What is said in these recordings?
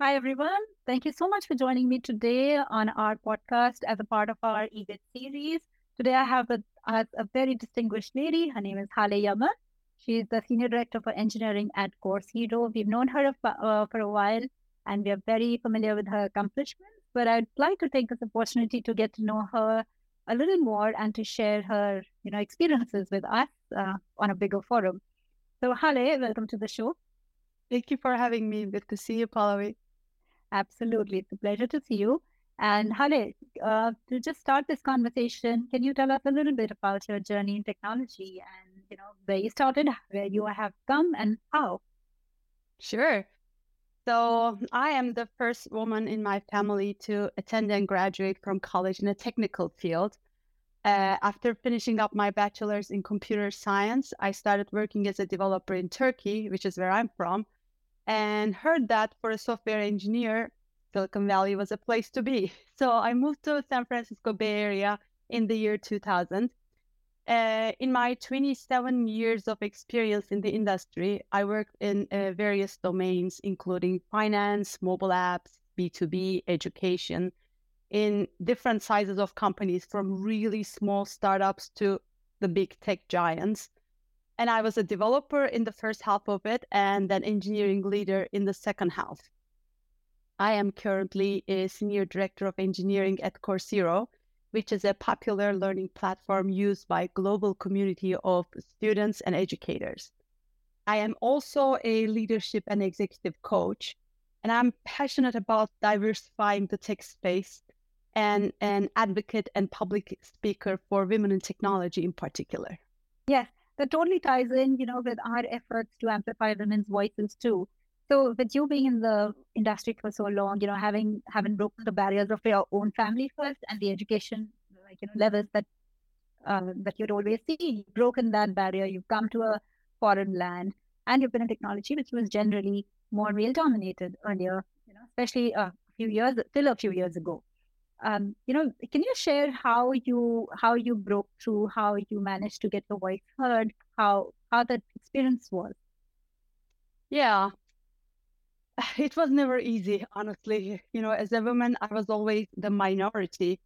Hi, everyone. Thank you so much for joining me today on our podcast as a part of our EBIT series. Today, I have a very distinguished lady. Her name is Hale Yaman. She's the Senior Director for Engineering at Course Hero. We've known her uh, for a while and we are very familiar with her accomplishments. But I'd like to take this opportunity to get to know her a little more and to share her, you know, experiences with us uh, on a bigger forum. So, Hale, welcome to the show. Thank you for having me. Good to see you, Pallavi. Absolutely. It's a pleasure to see you. And Hale, uh, to just start this conversation, can you tell us a little bit about your journey in technology and, you know, where you started, where you have come and how? Sure. So I am the first woman in my family to attend and graduate from college in a technical field. Uh, after finishing up my bachelor's in computer science, I started working as a developer in Turkey, which is where I'm from, and heard that for a software engineer, Silicon Valley was a place to be. So I moved to San Francisco Bay Area in the year 2000 uh, in my 27 years of experience in the industry, I worked in uh, various domains, including finance, mobile apps, B2B, education, in different sizes of companies, from really small startups to the big tech giants. And I was a developer in the first half of it and an engineering leader in the second half. I am currently a senior director of engineering at Course Hero, which is a popular learning platform used by global community of students and educators. I am also a leadership and executive coach, and I'm passionate about diversifying the tech space and an advocate and public speaker for women in technology in particular. Yes, that totally ties in, you know, with our efforts to amplify women's voices too. So with you being in the industry for so long, you know, having having broken the barriers of your own family first and the education like you know levels that uh, that you'd always see, you've broken that barrier, you've come to a foreign land, and you've been in technology which was generally more male dominated earlier, you know, especially uh, a few years till a few years ago. Um, you know, can you share how you how you broke through, how you managed to get your voice heard, how how that experience was? Yeah, it was never easy, honestly. You know, as a woman, I was always the minority.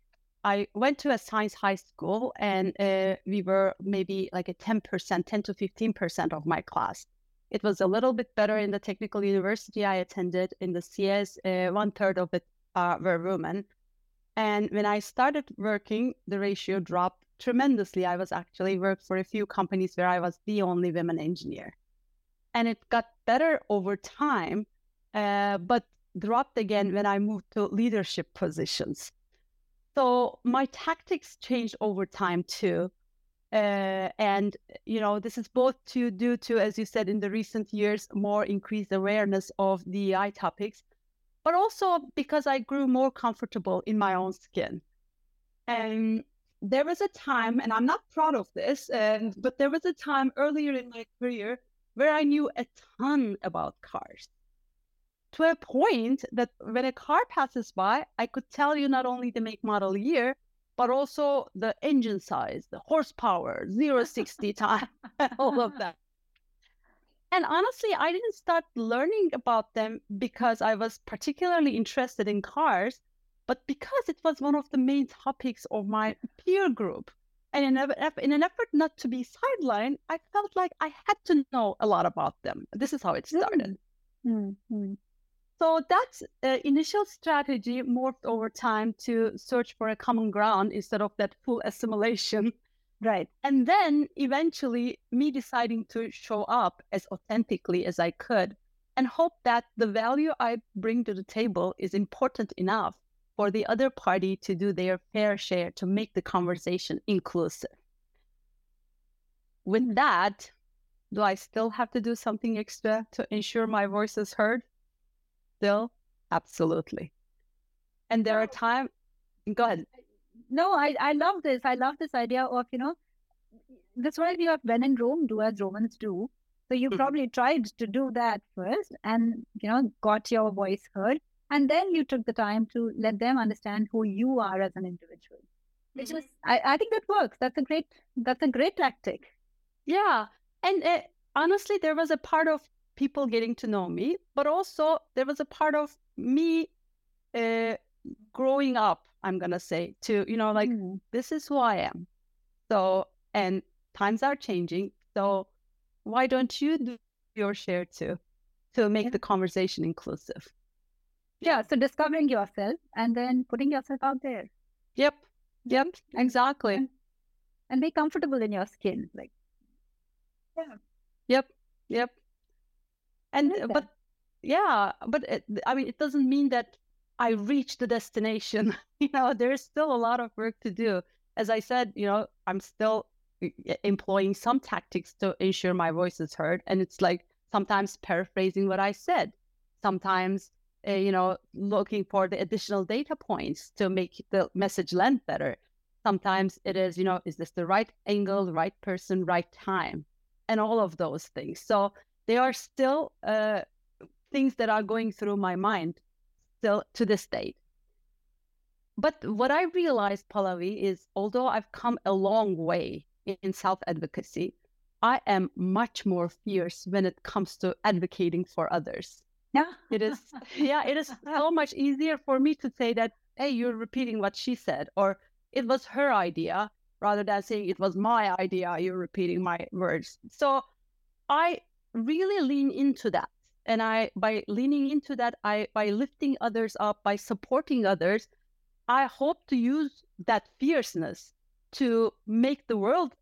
I went to a science high school and uh, we were maybe like a 10%, 10 to 15% of my class. It was a little bit better in the technical university I attended. In the CS, uh, one third of it uh, were women. And when I started working, the ratio dropped tremendously. I was actually worked for a few companies where I was the only women engineer. And it got better over time uh, but dropped again when I moved to leadership positions. So my tactics changed over time too. Uh, and you know this is both to due to as you said in the recent years more increased awareness of DEI topics, but also because I grew more comfortable in my own skin. And there was a time, and I'm not proud of this, and but there was a time earlier in my career where I knew a ton about cars to a point that when a car passes by, I could tell you not only the make model year, but also the engine size, the horsepower, 0 60 time, all of that. And honestly, I didn't start learning about them because I was particularly interested in cars, but because it was one of the main topics of my peer group. And in, a, in an effort not to be sidelined, I felt like I had to know a lot about them. This is how it started. Mm-hmm. So that uh, initial strategy morphed over time to search for a common ground instead of that full assimilation. Right. And then eventually, me deciding to show up as authentically as I could and hope that the value I bring to the table is important enough for the other party to do their fair share to make the conversation inclusive. With that, do I still have to do something extra to ensure my voice is heard? still? Absolutely. And there are times, go ahead. No, I, I love this. I love this idea of, you know, that's why we have when in Rome, do as Romans do. So you mm-hmm. probably tried to do that first and, you know, got your voice heard. And then you took the time to let them understand who you are as an individual. Which mm-hmm. is, I, I think that works. That's a great, that's a great tactic. Yeah. And uh, honestly, there was a part of people getting to know me, but also there was a part of me uh, growing up, I'm going to say, to, you know, like, mm. this is who I am. So, and times are changing. So, why don't you do your share too to make yeah. the conversation inclusive? Yeah. So, discovering yourself and then putting yourself out there. Yep. Yep. Exactly. And, and be comfortable in your skin. Like, yeah. Yep. Yep. And, but, yeah, but it, I mean, it doesn't mean that I reached the destination. you know, there's still a lot of work to do. As I said, you know, I'm still employing some tactics to ensure my voice is heard. And it's like sometimes paraphrasing what I said, sometimes, uh, you know, looking for the additional data points to make the message land better. Sometimes it is, you know, is this the right angle, right person, right time, and all of those things. So they are still uh, things that are going through my mind still to this date. But what I realized, Pallavi, is although I've come a long way in self advocacy, I am much more fierce when it comes to advocating for others. Yeah. It is, yeah, it is so much easier for me to say that, hey, you're repeating what she said, or it was her idea, rather than saying it was my idea, you're repeating my words. So I really lean into that and i by leaning into that i by lifting others up by supporting others i hope to use that fierceness to make the world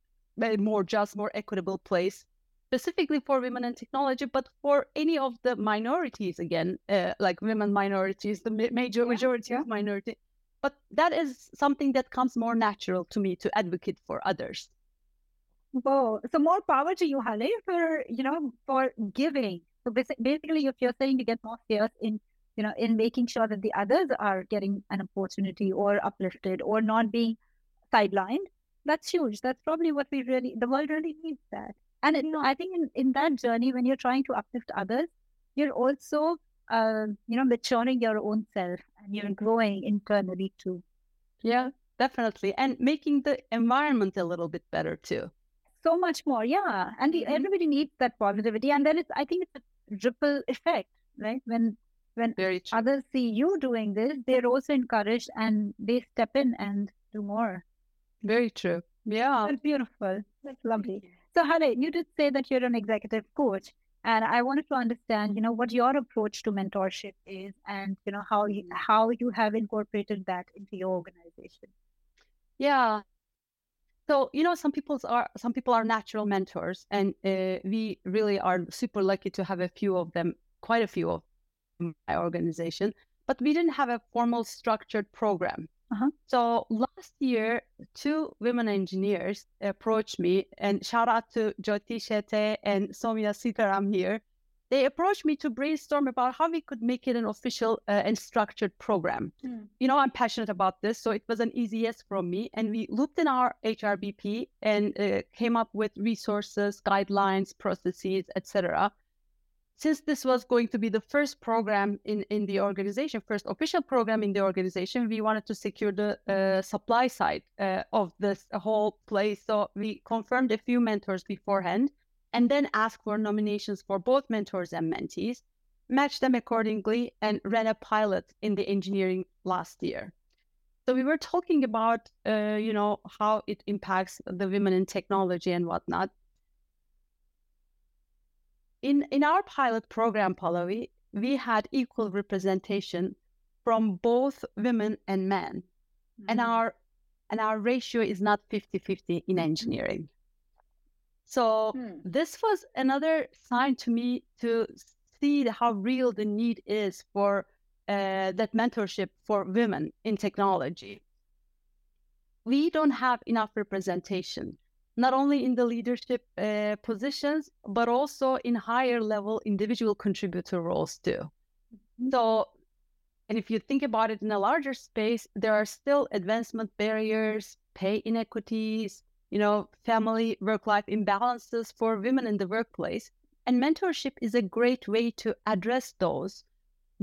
a more just more equitable place specifically for women in technology but for any of the minorities again uh, like women minorities the major majority yeah. of minority but that is something that comes more natural to me to advocate for others Whoa. So more power to you, Hale, for you know, for giving so basically, if you're saying to get more fierce in, you know, in making sure that the others are getting an opportunity or uplifted or not being sidelined, that's huge. That's probably what we really, the world really needs that. And you know, I think in, in that journey, when you're trying to uplift others, you're also, uh, you know, maturing your own self and you're growing internally too. Yeah, definitely, and making the environment a little bit better too so much more yeah and mm-hmm. everybody needs that positivity and then it's i think it's a ripple effect right? When when others see you doing this they're also encouraged and they step in and do more. Very true. Yeah. That's beautiful. That's lovely. So Hale, you did say that you're an executive coach and i wanted to understand you know what your approach to mentorship is and you know how you how you have incorporated that into your organization. Yeah so you know some people are some people are natural mentors and uh, we really are super lucky to have a few of them quite a few of my organization but we didn't have a formal structured program uh-huh. so last year two women engineers approached me and shout out to jyoti shete and somya sitaram here they approached me to brainstorm about how we could make it an official uh, and structured program. Mm. You know, I'm passionate about this, so it was an easy yes from me. And we looked in our HRBP and uh, came up with resources, guidelines, processes, etc. Since this was going to be the first program in, in the organization, first official program in the organization, we wanted to secure the uh, supply side uh, of this whole place. So we confirmed a few mentors beforehand and then ask for nominations for both mentors and mentees, match them accordingly, and ran a pilot in the engineering last year. So we were talking about, uh, you know, how it impacts the women in technology and whatnot. In in our pilot program, Pallavi, we had equal representation from both women and men, mm-hmm. and our and our ratio is not 50-50 in engineering. So hmm. this was another sign to me to see how real the need is for uh, that mentorship for women in technology. We don't have enough representation, not only in the leadership uh, positions, but also in higher level individual contributor roles too. Mm-hmm. So, and if you think about it in a larger space, there are still advancement barriers, pay inequities, you know, family work life imbalances for women in the workplace. And mentorship is a great way to address those,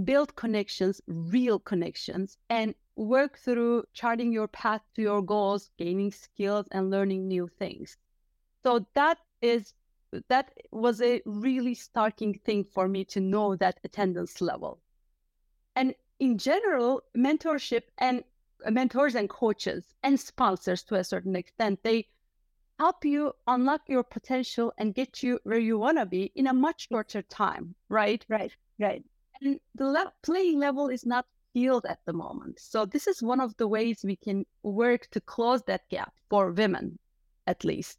build connections, real connections, and work through charting your path to your goals, gaining skills, and learning new things. So that is that was a really starking thing for me to know that attendance level. And in general, mentorship and uh, mentors and coaches and sponsors to a certain extent, they help you unlock your potential and get you where you want to be in a much shorter time, right? Right, right. And the le- playing level is not healed at the moment. So this is one of the ways we can work to close that gap for women, at least.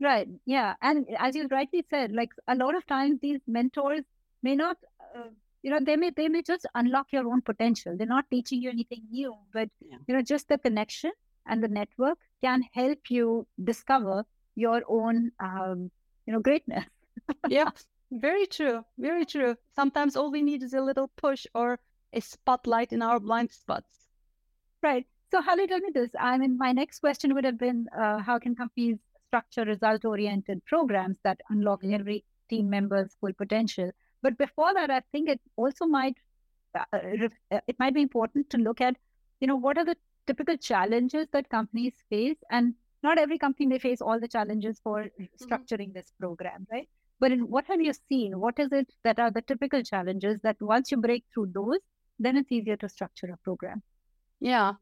Right. Yeah. And as you rightly said, like a lot of times these mentors may not, uh, you know, they may they may just unlock your own potential. They're not teaching you anything new, but yeah. you know, just the connection and the network can help you discover your own, um, you know, greatness. yeah. Very true. Very true. Sometimes all we need is a little push or a spotlight in our blind spots. Right. So, Hale, tell me this. I mean, my next question would have been uh, how can companies structure result oriented programs that unlock every team member's full potential? But before that, I think it also might uh, uh, it might be important to look at, you know, what are the typical challenges that companies face, and not every company may face all the challenges for mm-hmm. structuring this program, right? But in, what have you seen? What is it that are the typical challenges that once you break through those, then it's easier to structure a program? Yeah,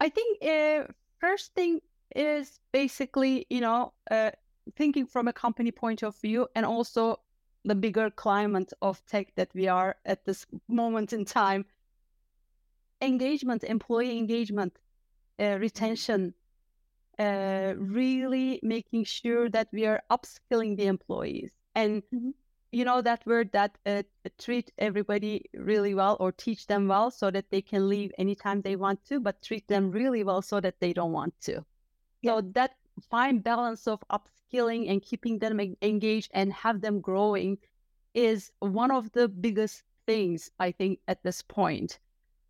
I think uh, first thing is basically you know uh, thinking from a company point of view and also the bigger climate of tech that we are at this moment in time. Engagement, employee engagement, uh, retention, uh, really making sure that we are upskilling the employees and mm-hmm. you know that word that uh, treat everybody really well or teach them well so that they can leave anytime they want to but treat them really well so that they don't want to yeah. so that fine balance of upskilling and keeping them engaged and have them growing is one of the biggest things i think at this point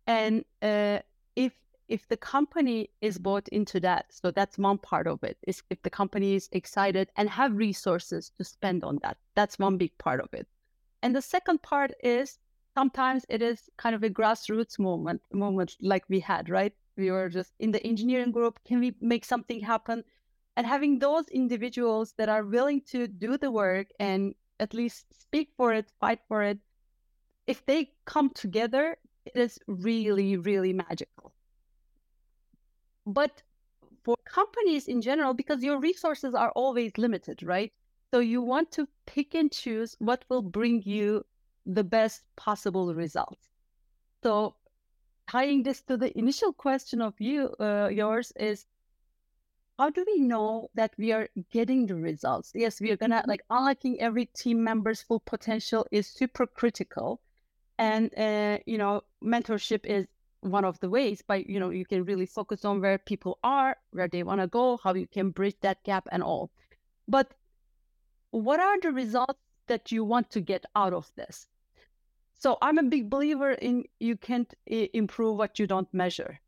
and uh, if if the company is bought into that, so that's one part of it, is if the company is excited and have resources to spend on that, that's one big part of it. And the second part is sometimes it is kind of a grassroots movement, moment like we had, right? We were just in the engineering group, can we make something happen? And having those individuals that are willing to do the work and at least speak for it, fight for it, if they come together, it is really, really magical but for companies in general, because your resources are always limited, right? So you want to pick and choose what will bring you the best possible results. So tying this to the initial question of you, uh, yours is how do we know that we are getting the results? Yes, we are gonna mm-hmm. like unlocking every team member's full potential is super critical, and uh, you know mentorship is one of the ways by you know you can really focus on where people are where they want to go how you can bridge that gap and all. But what are the results that you want to get out of this? So i'm a big believer in you can't improve what you don't measure.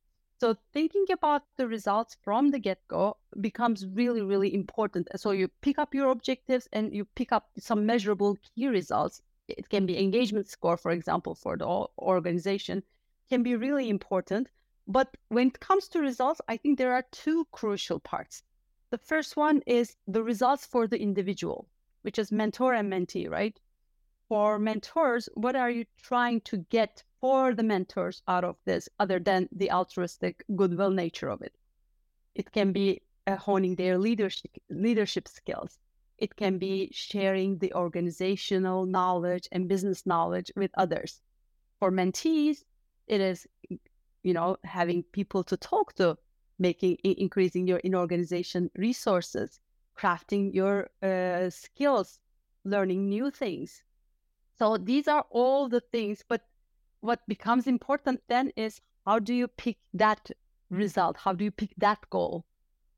So thinking about the results from the get-go becomes really really important. So you pick up your objectives and you pick up some measurable key results it can be engagement score for example for the organization can be really important. But when it comes to results, I think there are two crucial parts. The first one is the results for the individual, which is mentor and mentee, right? For mentors, what are you trying to get for the mentors out of this other than the altruistic goodwill nature of it? It can be uh, honing their leadership leadership skills. It can be sharing the organizational knowledge and business knowledge with others. For mentees, it is you know having people to talk to making increasing your in organization resources crafting your uh, skills learning new things. So these are all the things but what becomes important then is how do you pick that result? How do you pick that goal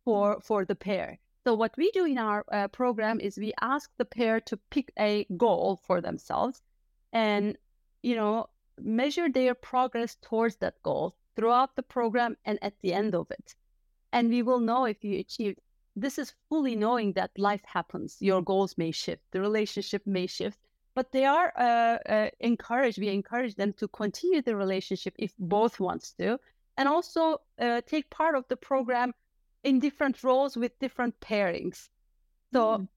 for for the pair so what we do in our uh, program is we ask the pair to pick a goal for themselves and you know measure their progress towards that goal throughout the program and at the end of it. And we will know if you achieved. This is fully knowing that life happens. Your goals may shift, the relationship may shift, but they are uh, uh, encouraged. We encourage them to continue the relationship if both wants to, and also uh, take part of the program in different roles with different pairings. So mm.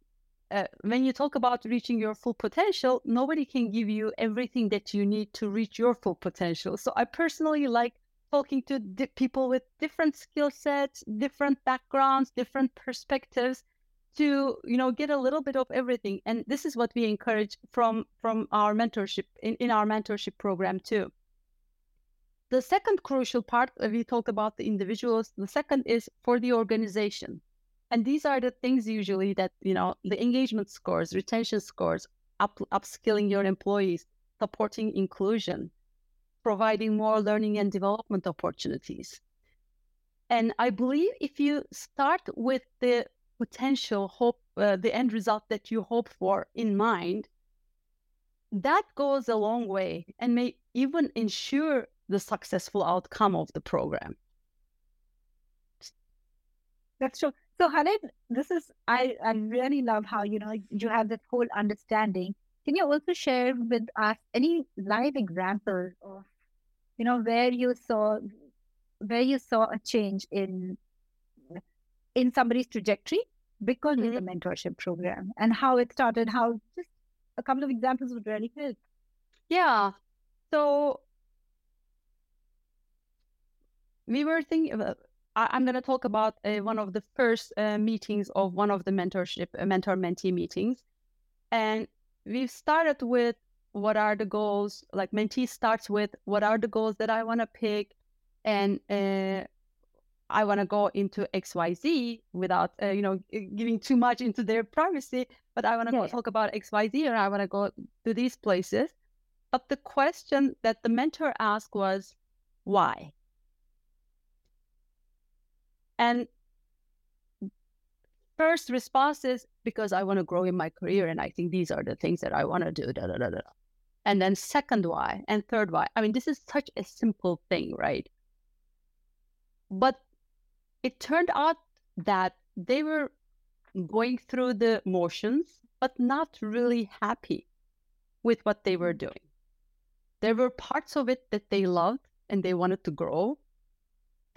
uh, when you talk about reaching your full potential, nobody can give you everything that you need to reach your full potential. So I personally like talking to di- people with different skill sets, different backgrounds, different perspectives to you know get a little bit of everything and this is what we encourage from from our mentorship in, in our mentorship program too the second crucial part we talk about the individuals the second is for the organization. And these are the things usually that you know the engagement scores retention scores up, upskilling your employees supporting inclusion providing more learning and development opportunities. And i believe if you start with the potential hope, uh, the end result that you hope for in mind, that goes a long way and may even ensure the successful outcome of the program. That's true. So Hale, this is I, I really love how you know you have this whole understanding. Can you also share with us any live example of you know where you saw where you saw a change in in somebody's trajectory because mm-hmm. of the mentorship program and how it started, how just a couple of examples would really help. Yeah. So we were thinking about, I, am going to talk about uh, one of the first uh, meetings of one of the mentorship, uh, mentor mentee meetings. And we started with what are the goals, like mentee starts with what are the goals that I want to pick and uh, I want to go into XYZ without, uh, you know, giving too much into their privacy, but I want to yeah. talk about XYZ or I want to go to these places. But the question that the mentor asked was, why? And first response is because I want to grow in my career and I think these are the things that I want to do. Da, da, da. And then second why and third why. I mean, this is such a simple thing, right? But it turned out that they were going through the motions, but not really happy with what they were doing. There were parts of it that they loved and they wanted to grow.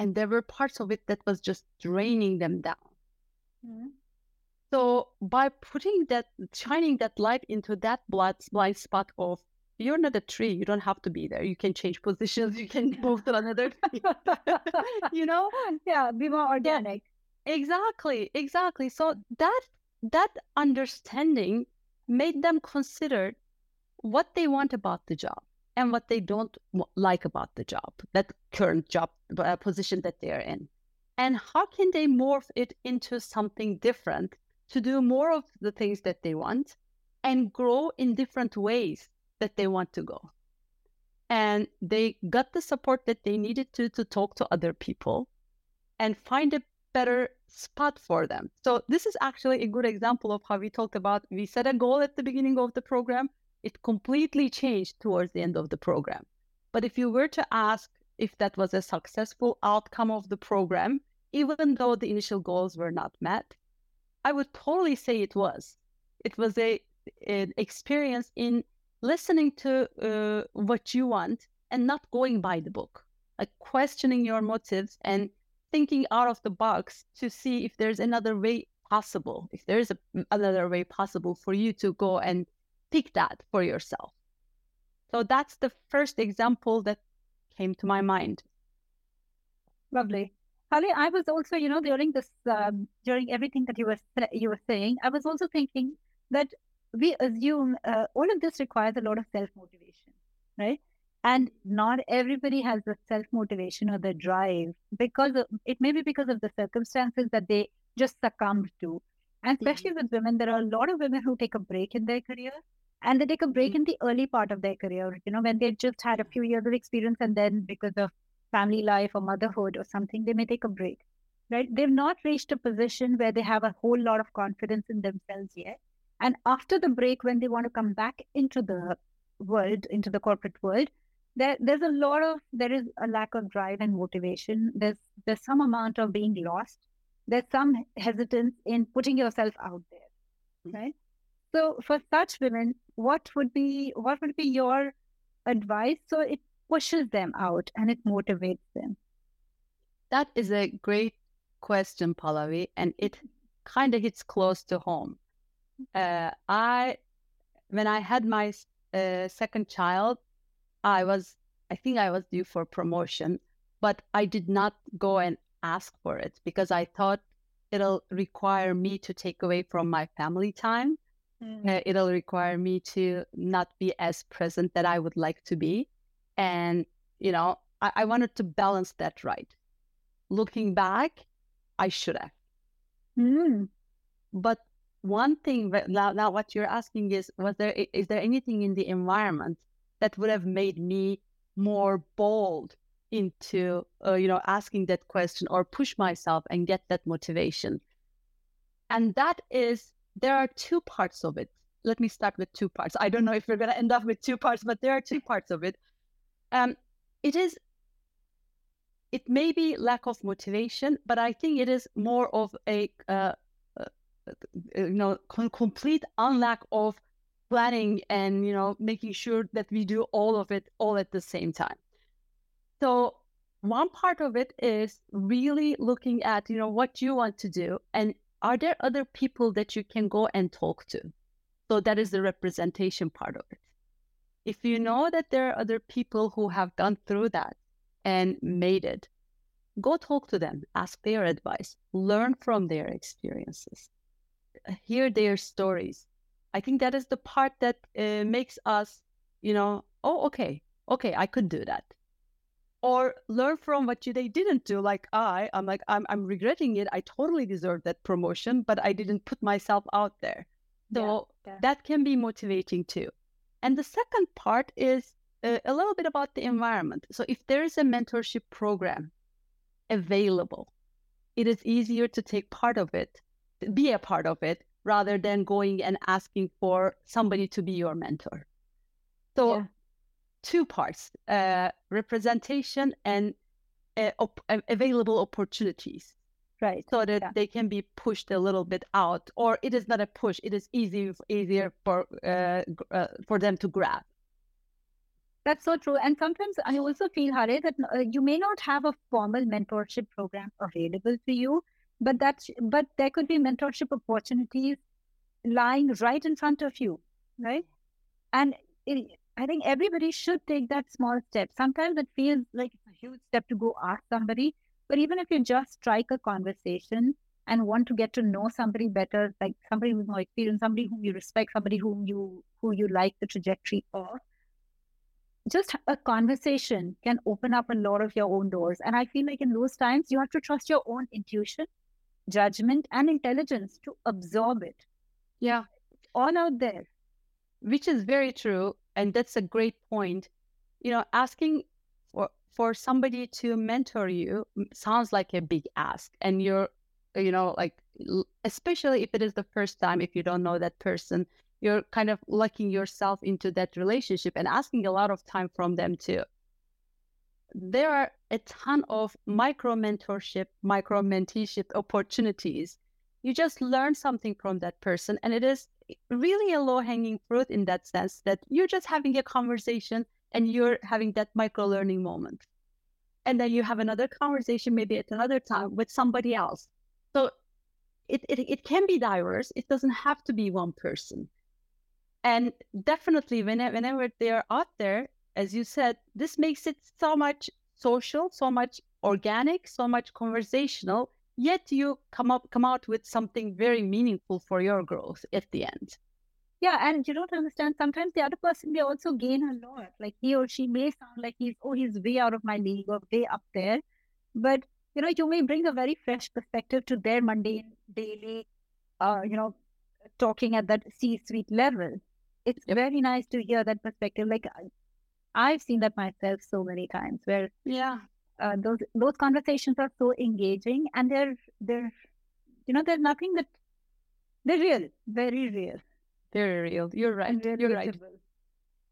And there were parts of it that was just draining them down. Mm-hmm. So by putting that, shining that light into that blind spot of you're not a tree, you don't have to be there. You can change positions, you can move to another you know? Yeah, be more organic. Yeah, exactly, exactly. So that that understanding made them consider what they want about the job and what they don't like about the job, that current job uh, position that they are in. And how can they morph it into something different to do more of the things that they want and grow in different ways that they want to go. And they got the support that they needed to to talk to other people and find a better spot for them. So this is actually a good example of how we talked about we set a goal at the beginning of the program, it completely changed towards the end of the program. But if you were to ask if that was a successful outcome of the program, even though the initial goals were not met, I would totally say it was. It was a an experience in listening to uh, what you want and not going by the book, like questioning your motives and thinking out of the box to see if there's another way possible, if there is a, another way possible for you to go and pick that for yourself. So that's the first example that came to my mind. Lovely. Hale, I was also, you know, during this, um, during everything that you were you were saying, I was also thinking that we assume uh, all of this requires a lot of self motivation, right? And not everybody has the self motivation or the drive because of, it may be because of the circumstances that they just succumbed to. And especially mm-hmm. with women, there are a lot of women who take a break in their career and they take a break mm-hmm. in the early part of their career, you know, when they've just had a few years of experience and then because of family life or motherhood or something, they may take a break, right? They've not reached a position where they have a whole lot of confidence in themselves yet. And after the break, when they want to come back into the world, into the corporate world, there, there's a lot of there is a lack of drive and motivation. There's there's some amount of being lost. There's some hesitance in putting yourself out there, mm-hmm. right? So for such women, what would be what would be your advice so it pushes them out and it motivates them? That is a great question, Pallavi, and it kind of hits close to home Uh, I, when I had my uh, second child, I was, I think I was due for promotion, but I did not go and ask for it because I thought it'll require me to take away from my family time. Mm. Uh, it'll require me to not be as present that I would like to be. And, you know, I, I wanted to balance that right. Looking back, I should have. Mm. But one thing now, now what you're asking is was there is there anything in the environment that would have made me more bold into uh, you know asking that question or push myself and get that motivation and that is there are two parts of it. Let me start with two parts. I don't know if we're going to end up with two parts but there are two parts of it. Um it is it may be lack of motivation but i think it is more of a uh, uh, you know complete unlack of planning and you know making sure that we do all of it all at the same time. So one part of it is really looking at, you know, what you want to do and are there other people that you can go and talk to? So that is the representation part of it. If you know that there are other people who have gone through that and made it, go talk to them, ask their advice, learn from their experiences, hear their stories. I think that is the part that uh, makes us, you know, oh, okay, okay, I could do that or learn from what they didn't do like i i'm like I'm, I'm regretting it i totally deserve that promotion but i didn't put myself out there. So yeah, yeah. that can be motivating too. And the second part is uh, a little bit about the environment. So if there is a mentorship program available it is easier to take part of it be a part of it rather than going and asking for somebody to be your mentor. So yeah two parts uh, representation and uh, op- available opportunities right. so that yeah. they can be pushed a little bit out or it is not a push it is easy easier for uh, uh, for them to grab. That's so true and sometimes i also feel Hale, that uh, you may not have a formal mentorship program available to you but that but there could be mentorship opportunities lying right in front of you right? And it, I think everybody should take that small step. Sometimes it feels like it's a huge step to go ask somebody, but even if you just strike a conversation and want to get to know somebody better, like somebody with more experience, somebody whom you respect, somebody whom you who you like the trajectory of, just a conversation can open up a lot of your own doors. And I feel like in those times you have to trust your own intuition, judgment, and intelligence to absorb it. Yeah. All out there. Which is very true and that's a great point. You know asking for for somebody to mentor you sounds like a big ask and you're you know like especially if it is the first time if you don't know that person you're kind of locking yourself into that relationship and asking a lot of time from them too. There are a ton of micro mentorship micro menteeship opportunities. You just learn something from that person and it is really a low hanging fruit in that sense that you're just having a conversation and you're having that micro learning moment. And then you have another conversation, maybe at another time with somebody else. So it, it, it can be diverse. It doesn't have to be one person. And definitely, whenever, whenever they're out there, as you said, this makes it so much social, so much organic, so much conversational yet you come up come out with something very meaningful for your growth at the end. Yeah and you don't understand sometimes the other person may also gain a lot. Like he or she may sound like he's oh he's way out of my league or way up there. But you know you may bring a very fresh perspective to their mundane daily uh you know talking at that c-suite level. It's yep. very nice to hear that perspective. Like i've seen that myself so many times where yeah uh, those those conversations are so engaging and they're they're you know there's nothing that they're real very real very real you're right you're right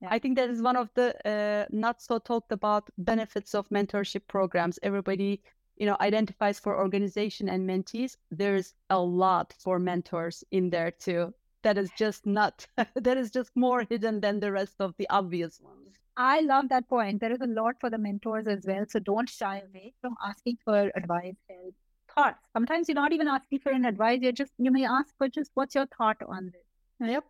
yeah. I think that is one of the uh, not so talked about benefits of mentorship programs. Everybody, you know, identifies for organization and mentees. There's a lot for mentors in there too. That is just not. that is just more hidden than the rest of the obvious ones. I love that point. There is a lot for the mentors as well. So don't shy away from asking for advice, help, thoughts. Sometimes you're not even asking for an advice. You're just, you may ask for just what's your thought on this? Yep.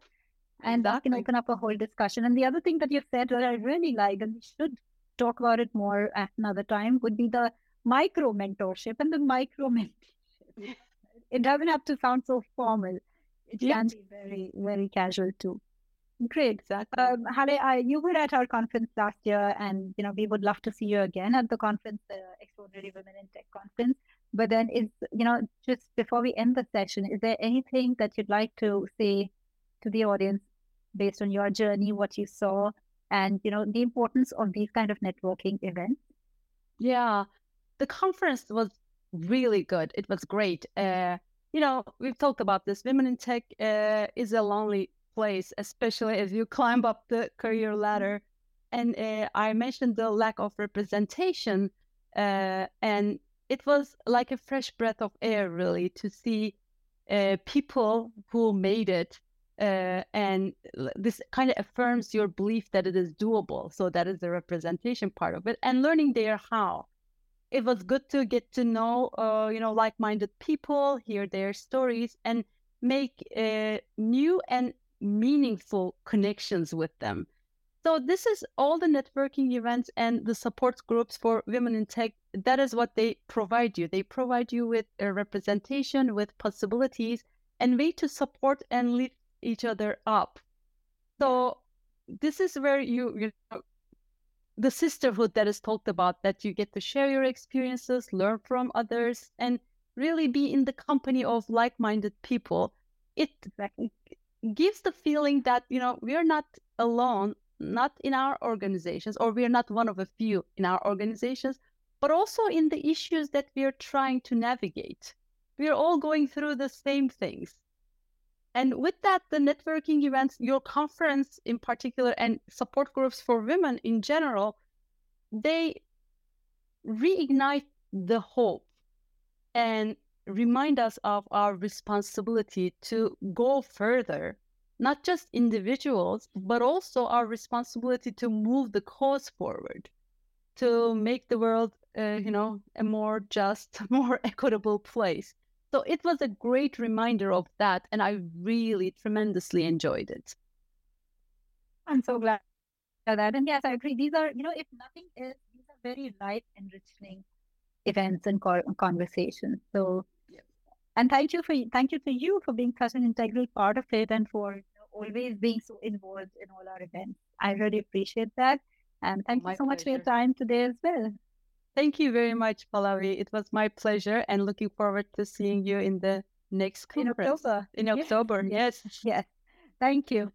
And that can open up a whole discussion. And the other thing that you said that I really like, and we should talk about it more at another time, would be the micro mentorship and the micro mentorship. it doesn't have to sound so formal. It can be very, very casual too. Great. Exactly. Um, Hale, I, you were at our conference last year, and you know we would love to see you again at the conference, the Extraordinary Women in Tech conference. But then, is you know just before we end the session, is there anything that you'd like to say to the audience based on your journey, what you saw, and you know the importance of these kind of networking events? Yeah, the conference was really good. It was great. Uh, you know, we've talked about this. Women in tech uh, is a lonely place, especially as you climb up the career ladder. And uh, I mentioned the lack of representation, uh, and it was like a fresh breath of air, really, to see uh, people who made it. Uh, and this kind of affirms your belief that it is doable. So that is the representation part of it, and learning there how. It was good to get to know, uh, you know, like-minded people, hear their stories, and make uh, new and meaningful connections with them. So this is all the networking events and the support groups for women in tech. That is what they provide you. They provide you with a representation, with possibilities, and way to support and lift each other up. So this is where you, you know, the sisterhood that is talked about, that you get to share your experiences, learn from others, and really be in the company of like-minded people. It gives the feeling that you know we are not alone not in our organizations or we are not one of a few in our organizations but also in the issues that we are trying to navigate. We are all going through the same things. And with that the networking events your conference in particular and support groups for women in general they reignite the hope. And remind us of our responsibility to go further, not just individuals, but also our responsibility to move the cause forward, to make the world, uh, you know, a more just, more equitable place. So it was a great reminder of that, and I really tremendously enjoyed it. I'm so glad that, and yes, I agree. These are, you know, if nothing else, these are very life enriching events and conversations. So, and thank you for thank you to you for being such an integral part of it and for you know, always being so involved in all our events. I really appreciate that. And thank my you so pleasure. much for your time today as well. Thank you very much, Pallavi. It was my pleasure and looking forward to seeing you in the next conference. In October. In October, yes. Yes. Thank you.